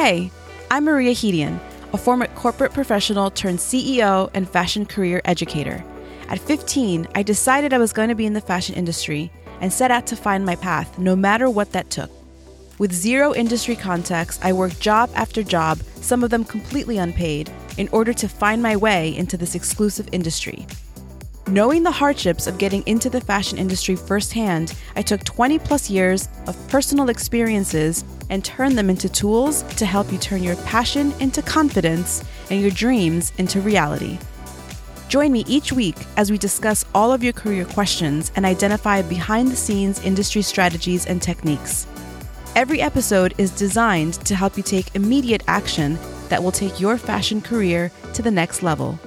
Hey, I'm Maria Hedian, a former corporate professional turned CEO and fashion career educator. At 15, I decided I was going to be in the fashion industry and set out to find my path, no matter what that took. With zero industry context, I worked job after job, some of them completely unpaid, in order to find my way into this exclusive industry. Knowing the hardships of getting into the fashion industry firsthand, I took 20 plus years of personal experiences and turned them into tools to help you turn your passion into confidence and your dreams into reality. Join me each week as we discuss all of your career questions and identify behind the scenes industry strategies and techniques. Every episode is designed to help you take immediate action that will take your fashion career to the next level.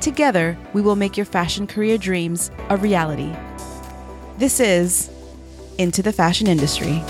Together, we will make your fashion career dreams a reality. This is Into the Fashion Industry.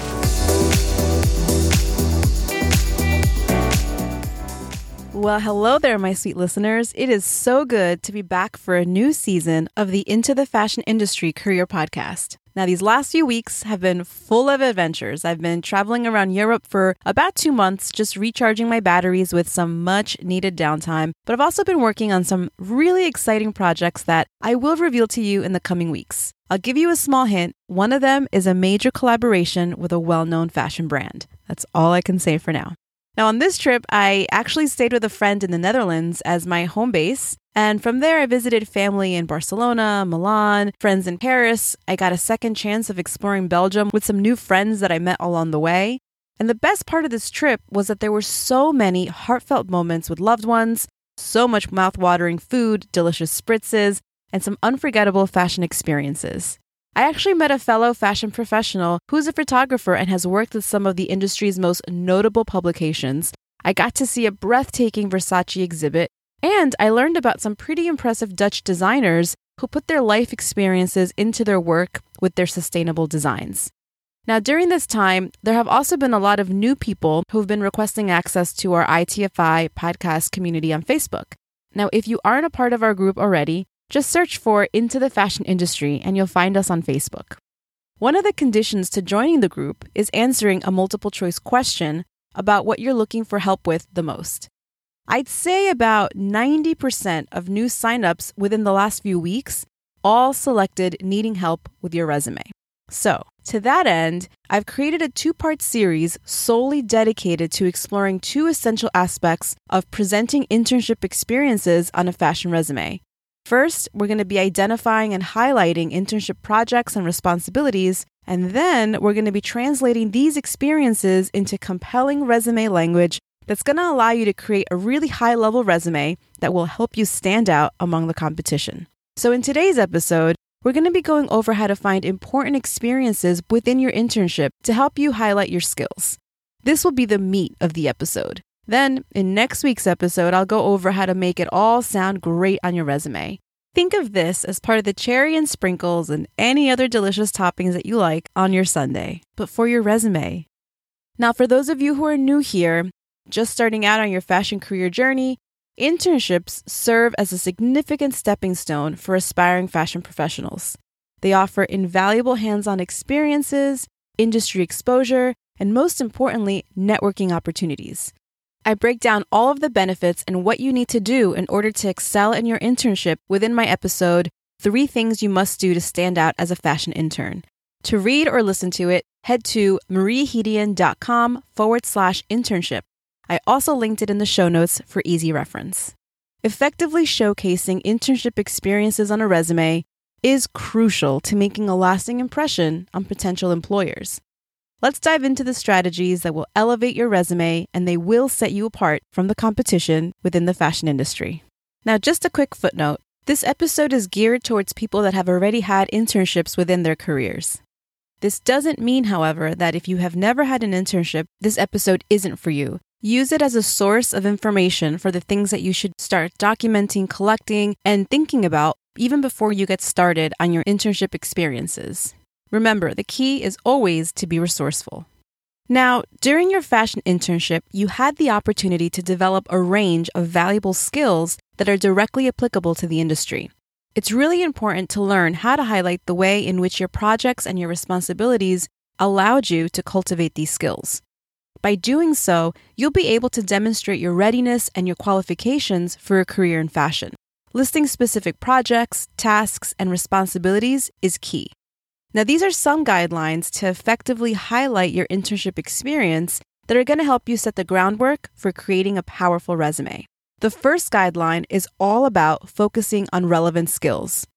Well, hello there, my sweet listeners. It is so good to be back for a new season of the Into the Fashion Industry Career Podcast. Now, these last few weeks have been full of adventures. I've been traveling around Europe for about two months, just recharging my batteries with some much needed downtime. But I've also been working on some really exciting projects that I will reveal to you in the coming weeks. I'll give you a small hint. One of them is a major collaboration with a well known fashion brand. That's all I can say for now. Now, on this trip, I actually stayed with a friend in the Netherlands as my home base. And from there, I visited family in Barcelona, Milan, friends in Paris. I got a second chance of exploring Belgium with some new friends that I met along the way. And the best part of this trip was that there were so many heartfelt moments with loved ones, so much mouth-watering food, delicious spritzes, and some unforgettable fashion experiences. I actually met a fellow fashion professional who's a photographer and has worked with some of the industry's most notable publications. I got to see a breathtaking Versace exhibit, and I learned about some pretty impressive Dutch designers who put their life experiences into their work with their sustainable designs. Now, during this time, there have also been a lot of new people who've been requesting access to our ITFI podcast community on Facebook. Now, if you aren't a part of our group already, just search for Into the Fashion Industry and you'll find us on Facebook. One of the conditions to joining the group is answering a multiple choice question about what you're looking for help with the most. I'd say about 90% of new signups within the last few weeks all selected needing help with your resume. So, to that end, I've created a two part series solely dedicated to exploring two essential aspects of presenting internship experiences on a fashion resume First, we're going to be identifying and highlighting internship projects and responsibilities, and then we're going to be translating these experiences into compelling resume language that's going to allow you to create a really high level resume that will help you stand out among the competition. So, in today's episode, we're going to be going over how to find important experiences within your internship to help you highlight your skills. This will be the meat of the episode. Then, in next week's episode, I'll go over how to make it all sound great on your resume. Think of this as part of the cherry and sprinkles and any other delicious toppings that you like on your sundae, but for your resume. Now, for those of you who are new here, just starting out on your fashion career journey, internships serve as a significant stepping stone for aspiring fashion professionals. They offer invaluable hands on experiences, industry exposure, and most importantly, networking opportunities. I break down all of the benefits and what you need to do in order to excel in your internship within my episode, Three Things You Must Do to Stand Out as a Fashion Intern. To read or listen to it, head to mariahedian.com forward slash internship. I also linked it in the show notes for easy reference. Effectively showcasing internship experiences on a resume is crucial to making a lasting impression on potential employers. Let's dive into the strategies that will elevate your resume and they will set you apart from the competition within the fashion industry. Now, just a quick footnote this episode is geared towards people that have already had internships within their careers. This doesn't mean, however, that if you have never had an internship, this episode isn't for you. Use it as a source of information for the things that you should start documenting, collecting, and thinking about even before you get started on your internship experiences. Remember, the key is always to be resourceful. Now, during your fashion internship, you had the opportunity to develop a range of valuable skills that are directly applicable to the industry. It's really important to learn how to highlight the way in which your projects and your responsibilities allowed you to cultivate these skills. By doing so, you'll be able to demonstrate your readiness and your qualifications for a career in fashion. Listing specific projects, tasks, and responsibilities is key. Now, these are some guidelines to effectively highlight your internship experience that are going to help you set the groundwork for creating a powerful resume. The first guideline is all about focusing on relevant skills.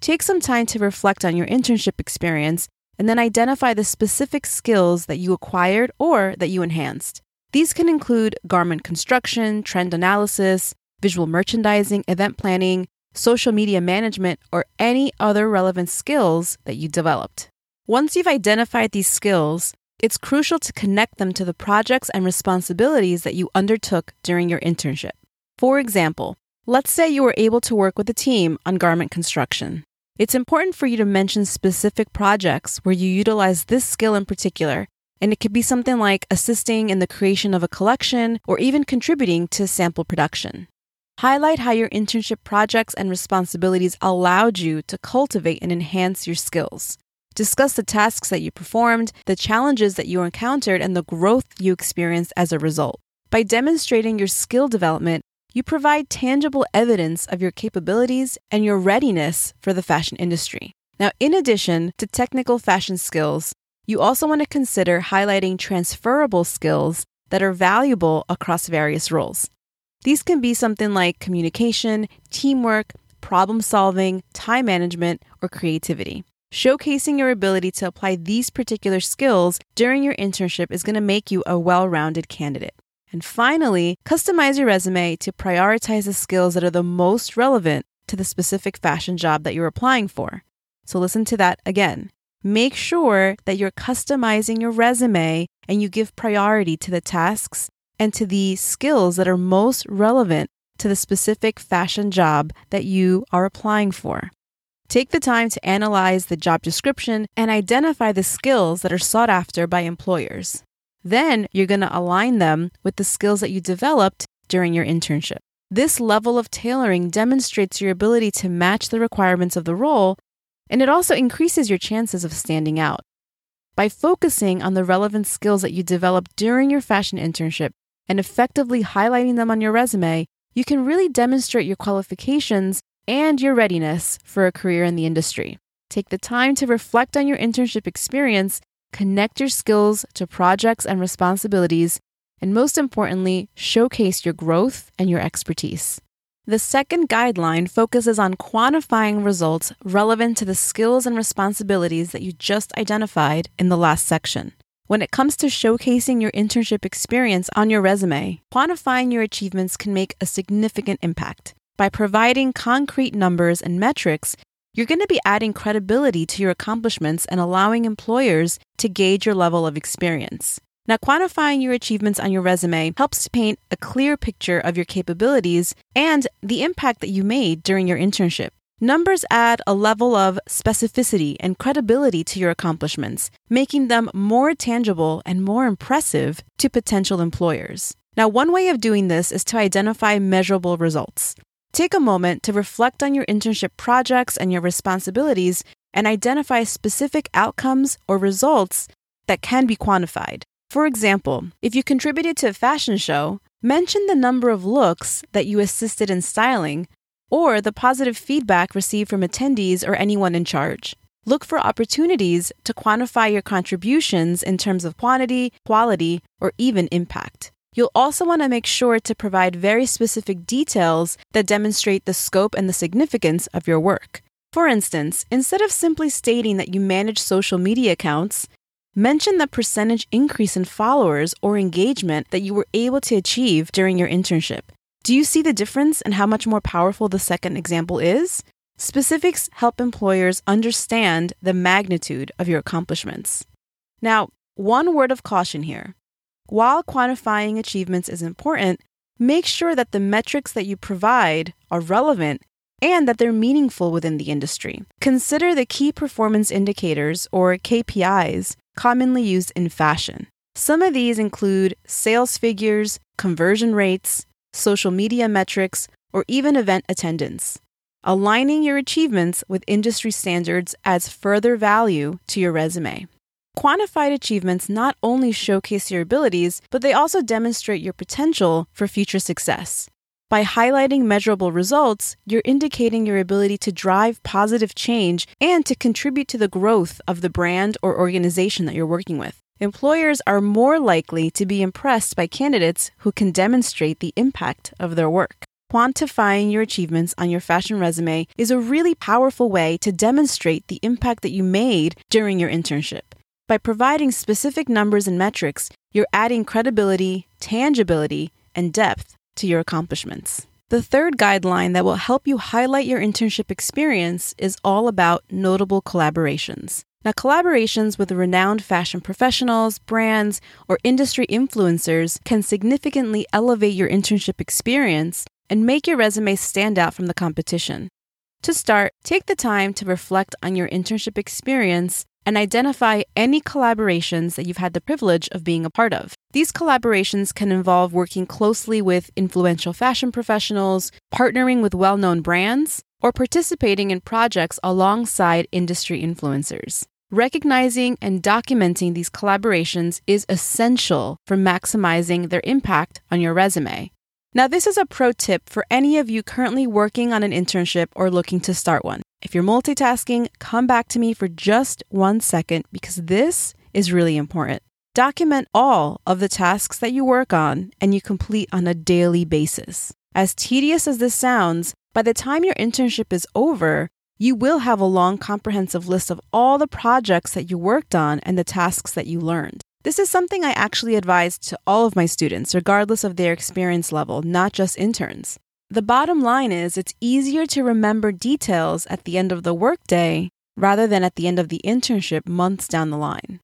Take some time to reflect on your internship experience and then identify the specific skills that you acquired or that you enhanced. These can include garment construction, trend analysis, visual merchandising, event planning, social media management, or any other relevant skills that you developed. Once you've identified these skills, it's crucial to connect them to the projects and responsibilities that you undertook during your internship. For example, let's say you were able to work with a team on garment construction. It's important for you to mention specific projects where you utilize this skill in particular, and it could be something like assisting in the creation of a collection or even contributing to sample production. Highlight how your internship projects and responsibilities allowed you to cultivate and enhance your skills. Discuss the tasks that you performed, the challenges that you encountered, and the growth you experienced as a result. By demonstrating your skill development, you provide tangible evidence of your capabilities and your readiness for the fashion industry. Now, in addition to technical fashion skills, you also want to consider highlighting transferable skills that are valuable across various roles. These can be something like communication, teamwork, problem solving, time management, or creativity. Showcasing your ability to apply these particular skills during your internship is going to make you a well rounded candidate. And finally, customize your resume to prioritize the skills that are the most relevant to the specific fashion job that you're applying for. So listen to that again. Make sure that you're customizing your resume and you give priority to the tasks and to the skills that are most relevant to the specific fashion job that you are applying for. Take the time to analyze the job description and identify the skills that are sought after by employers. Then you're going to align them with the skills that you developed during your internship. This level of tailoring demonstrates your ability to match the requirements of the role, and it also increases your chances of standing out. By focusing on the relevant skills that you developed during your fashion internship, and effectively highlighting them on your resume, you can really demonstrate your qualifications and your readiness for a career in the industry. Take the time to reflect on your internship experience, connect your skills to projects and responsibilities, and most importantly, showcase your growth and your expertise. The second guideline focuses on quantifying results relevant to the skills and responsibilities that you just identified in the last section. When it comes to showcasing your internship experience on your resume, quantifying your achievements can make a significant impact. By providing concrete numbers and metrics, you're going to be adding credibility to your accomplishments and allowing employers to gauge your level of experience. Now, quantifying your achievements on your resume helps to paint a clear picture of your capabilities and the impact that you made during your internship. Numbers add a level of specificity and credibility to your accomplishments, making them more tangible and more impressive to potential employers. Now, one way of doing this is to identify measurable results. Take a moment to reflect on your internship projects and your responsibilities and identify specific outcomes or results that can be quantified. For example, if you contributed to a fashion show, mention the number of looks that you assisted in styling or the positive feedback received from attendees or anyone in charge. Look for opportunities to quantify your contributions in terms of quantity, quality, or even impact. You'll also want to make sure to provide very specific details that demonstrate the scope and the significance of your work. For instance, instead of simply stating that you manage social media accounts, mention the percentage increase in followers or engagement that you were able to achieve during your internship. Do you see the difference and how much more powerful the second example is? Specifics help employers understand the magnitude of your accomplishments. Now, one word of caution here. While quantifying achievements is important, make sure that the metrics that you provide are relevant and that they're meaningful within the industry. Consider the key performance indicators, or KPIs, commonly used in fashion. Some of these include sales figures, conversion rates, social media metrics, or even event attendance. Aligning your achievements with industry standards adds further value to your resume. Quantified achievements not only showcase your abilities, but they also demonstrate your potential for future success. By highlighting measurable results, you're indicating your ability to drive positive change and to contribute to the growth of the brand or organization that you're working with. Employers are more likely to be impressed by candidates who can demonstrate the impact of their work. Quantifying your achievements on your fashion resume is a really powerful way to demonstrate the impact that you made during your internship. By providing specific numbers and metrics, you're adding credibility, tangibility, and depth to your accomplishments. The third guideline that will help you highlight your internship experience is all about notable collaborations. Now, collaborations with renowned fashion professionals, brands, or industry influencers can significantly elevate your internship experience and make your resume stand out from the competition. To start, take the time to reflect on your internship experience and identify any collaborations that you've had the privilege of being a part of. These collaborations can involve working closely with influential fashion professionals, partnering with well known brands, or participating in projects alongside industry influencers. Recognizing and documenting these collaborations is essential for maximizing their impact on your resume. Now, this is a pro tip for any of you currently working on an internship or looking to start one. If you're multitasking, come back to me for just one second because this is really important. Document all of the tasks that you work on and you complete on a daily basis. As tedious as this sounds, by the time your internship is over, you will have a long, comprehensive list of all the projects that you worked on and the tasks that you learned. This is something I actually advise to all of my students, regardless of their experience level, not just interns. The bottom line is it's easier to remember details at the end of the workday rather than at the end of the internship months down the line.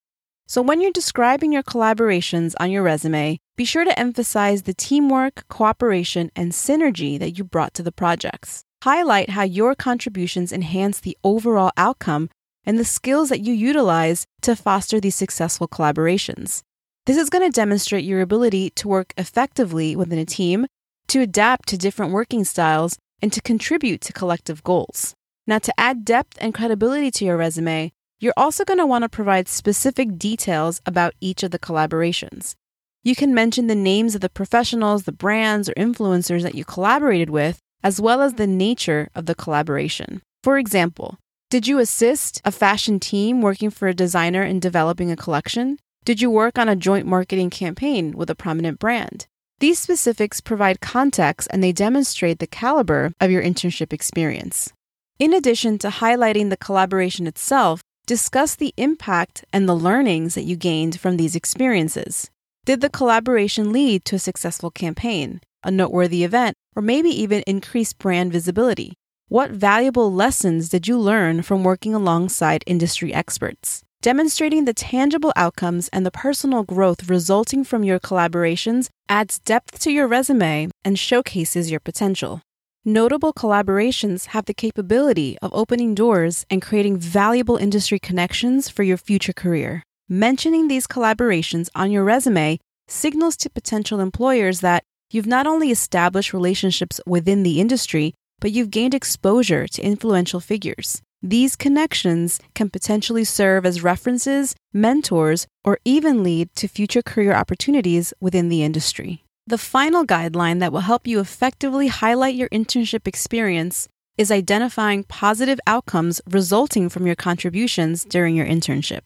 So, when you're describing your collaborations on your resume, be sure to emphasize the teamwork, cooperation, and synergy that you brought to the projects. Highlight how your contributions enhance the overall outcome and the skills that you utilize to foster these successful collaborations. This is going to demonstrate your ability to work effectively within a team to adapt to different working styles, and to contribute to collective goals. Now, to add depth and credibility to your resume, you're also going to want to provide specific details about each of the collaborations. You can mention the names of the professionals, the brands, or influencers that you collaborated with, as well as the nature of the collaboration. For example, did you assist a fashion team working for a designer in developing a collection? Did you work on a joint marketing campaign with a prominent brand? These specifics provide context and they demonstrate the caliber of your internship experience. In addition to highlighting the collaboration itself, discuss the impact and the learnings that you gained from these experiences. Did the collaboration lead to a successful campaign, a noteworthy event, or maybe even increased brand visibility? What valuable lessons did you learn from working alongside industry experts? Demonstrating the tangible outcomes and the personal growth resulting from your collaborations adds depth to your resume and showcases your potential. Notable collaborations have the capability of opening doors and creating valuable industry connections for your future career. Mentioning these collaborations on your resume signals to potential employers that you've not only established relationships within the industry, but you've gained exposure to influential figures. These connections can potentially serve as references, mentors, or even lead to future career opportunities within the industry. The final guideline that will help you effectively highlight your internship experience is identifying positive outcomes resulting from your contributions during your internship.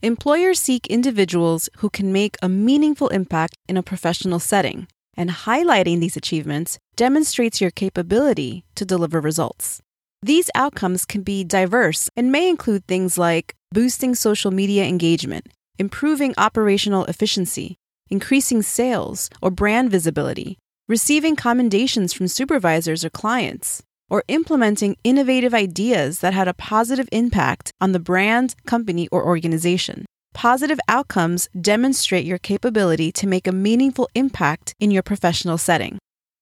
Employers seek individuals who can make a meaningful impact in a professional setting, and highlighting these achievements demonstrates your capability to deliver results. These outcomes can be diverse and may include things like boosting social media engagement, improving operational efficiency, increasing sales or brand visibility, receiving commendations from supervisors or clients, or implementing innovative ideas that had a positive impact on the brand, company, or organization. Positive outcomes demonstrate your capability to make a meaningful impact in your professional setting.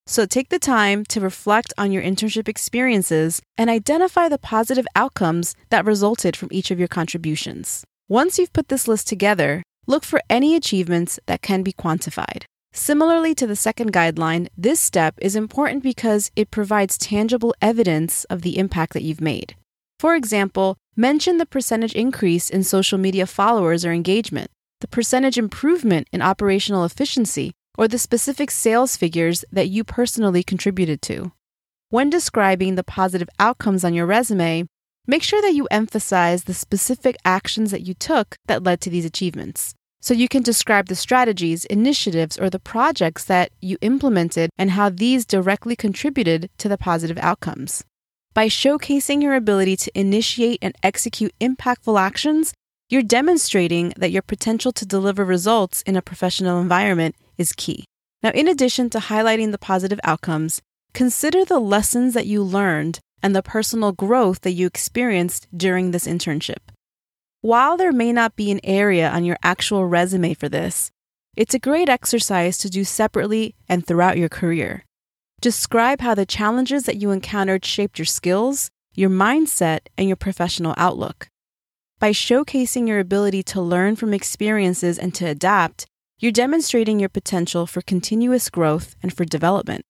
So take the time to reflect on your internship experiences and identify the positive outcomes that resulted from each of your contributions. Once you've put this list together, look for any achievements that can be quantified. Similarly to the second guideline, this step is important because it provides tangible evidence of the impact that you've made. For example, Mention the percentage increase in social media followers or engagement, the percentage improvement in operational efficiency, or the specific sales figures that you personally contributed to. When describing the positive outcomes on your resume, make sure that you emphasize the specific actions that you took that led to these achievements. So you can describe the strategies, initiatives, or the projects that you implemented and how these directly contributed to the positive outcomes. By showcasing your ability to initiate and execute impactful actions, you're demonstrating that your potential to deliver results in a professional environment is key. Now, in addition to highlighting the positive outcomes, consider the lessons that you learned and the personal growth that you experienced during this internship. While there may not be an area on your actual resume for this, it's a great exercise to do separately and throughout your career. Describe how the challenges that you encountered shaped your skills, your mindset, and your professional outlook. By showcasing your ability to learn from experiences and to adapt, you're demonstrating your potential for continuous growth and for development.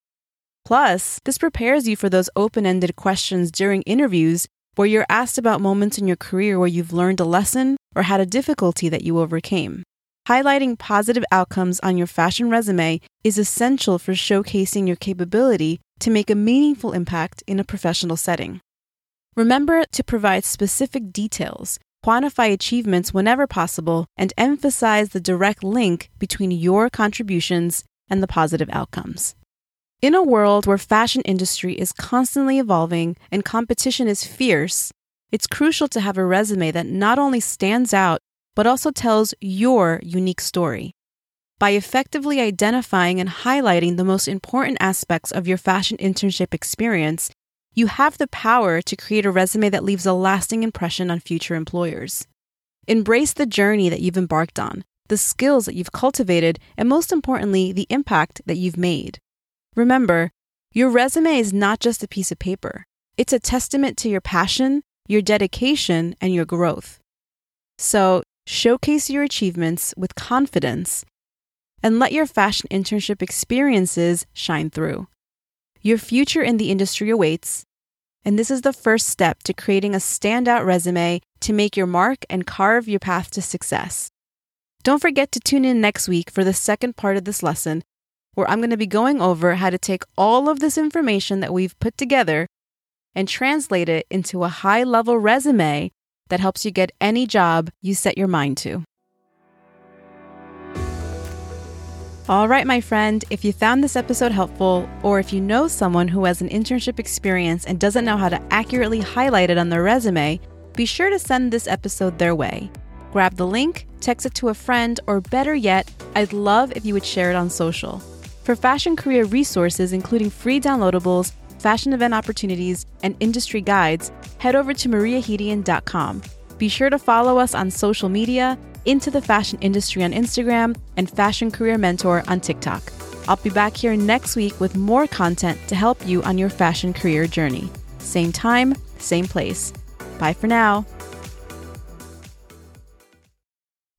Plus, this prepares you for those open ended questions during interviews where you're asked about moments in your career where you've learned a lesson or had a difficulty that you overcame. Highlighting positive outcomes on your fashion resume is essential for showcasing your capability to make a meaningful impact in a professional setting. Remember to provide specific details, quantify achievements whenever possible, and emphasize the direct link between your contributions and the positive outcomes. In a world where fashion industry is constantly evolving and competition is fierce, it's crucial to have a resume that not only stands out, but also tells your unique story. By effectively identifying and highlighting the most important aspects of your fashion internship experience, you have the power to create a resume that leaves a lasting impression on future employers. Embrace the journey that you've embarked on, the skills that you've cultivated, and most importantly, the impact that you've made. Remember, your resume is not just a piece of paper, it's a testament to your passion, your dedication, and your growth. So, showcase your achievements with confidence and let your fashion internship experiences shine through. Your future in the industry awaits, and this is the first step to creating a standout resume to make your mark and carve your path to success. Don't forget to tune in next week for the second part of this lesson where I'm going to be going over how to take all of this information that we've put together and translate it into a high level resume that helps you get any job you set your mind to. All right, my friend, if you found this episode helpful, or if you know someone who has an internship experience and doesn't know how to accurately highlight it on their resume, be sure to send this episode their way. Grab the link, text it to a friend, or better yet, I'd love if you would share it on social. For fashion career resources, including free downloadables, fashion event opportunities, and industry guides, head over to mariahedian.com. Be sure to follow us on social media, Into the Fashion Industry on Instagram, and Fashion Career Mentor on TikTok. I'll be back here next week with more content to help you on your fashion career journey. Same time, same place. Bye for now.